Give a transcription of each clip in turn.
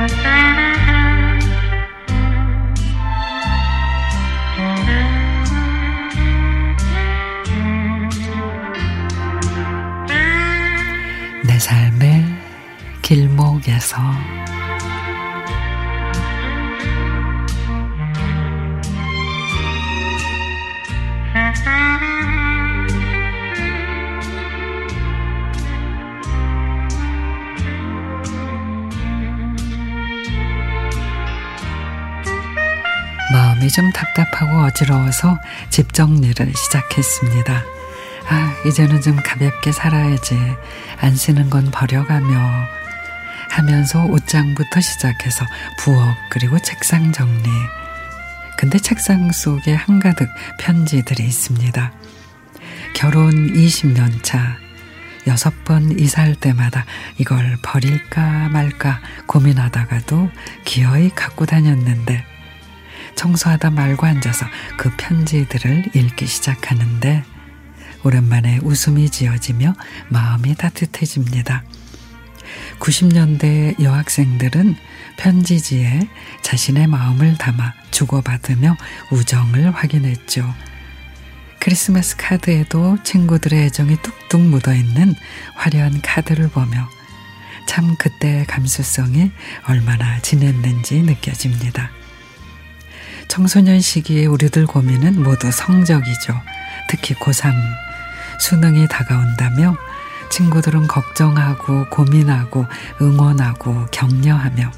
내 삶의 길목에서 마음이 좀 답답하고 어지러워서 집 정리를 시작했습니다. 아, 이제는 좀 가볍게 살아야지. 안 쓰는 건 버려가며 하면서 옷장부터 시작해서 부엌 그리고 책상 정리. 근데 책상 속에 한가득 편지들이 있습니다. 결혼 20년 차 여섯 번 이사할 때마다 이걸 버릴까 말까 고민하다가도 기어이 갖고 다녔는데 청소하다 말고 앉아서 그 편지들을 읽기 시작하는데 오랜만에 웃음이 지어지며 마음이 따뜻해집니다. 90년대 여학생들은 편지지에 자신의 마음을 담아 주고받으며 우정을 확인했죠. 크리스마스 카드에도 친구들의 애정이 뚝뚝 묻어 있는 화려한 카드를 보며 참 그때의 감수성이 얼마나 진했는지 느껴집니다. 청소년 시기에 우리들 고민은 모두 성적이죠. 특히 고3 수능이 다가온다며 친구들은 걱정하고 고민하고 응원하고 격려하며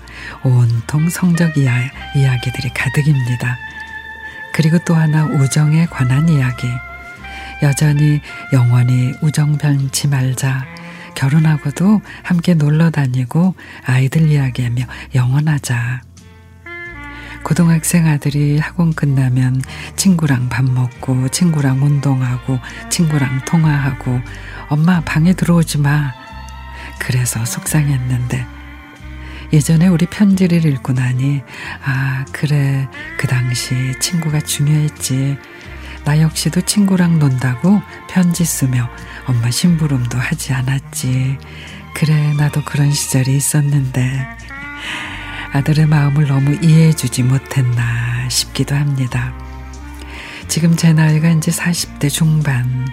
온통 성적 이야, 이야기들이 가득입니다. 그리고 또 하나 우정에 관한 이야기. 여전히 영원히 우정 변치 말자. 결혼하고도 함께 놀러 다니고 아이들 이야기하며 영원하자. 고등학생 아들이 학원 끝나면 친구랑 밥 먹고 친구랑 운동하고 친구랑 통화하고 엄마 방에 들어오지 마. 그래서 속상했는데 예전에 우리 편지를 읽고 나니 아 그래 그 당시 친구가 중요했지. 나 역시도 친구랑 논다고 편지 쓰며 엄마 심부름도 하지 않았지. 그래 나도 그런 시절이 있었는데 아들의 마음을 너무 이해해 주지 못했나 싶기도 합니다. 지금 제 나이가 이제 40대 중반.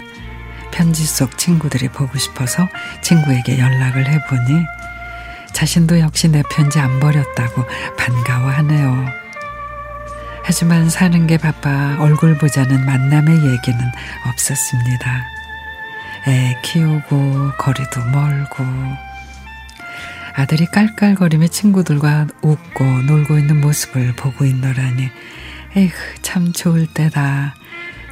편지 속 친구들이 보고 싶어서 친구에게 연락을 해보니 자신도 역시 내 편지 안 버렸다고 반가워하네요. 하지만 사는 게 바빠 얼굴 보자는 만남의 얘기는 없었습니다. 애 키우고 거리도 멀고 아들이 깔깔거리며 친구들과 웃고 놀고 있는 모습을 보고 있노라니 에휴 참 좋을 때다.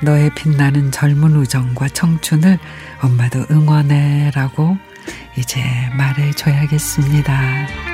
너의 빛나는 젊은 우정과 청춘을 엄마도 응원해라고 이제 말해줘야겠습니다.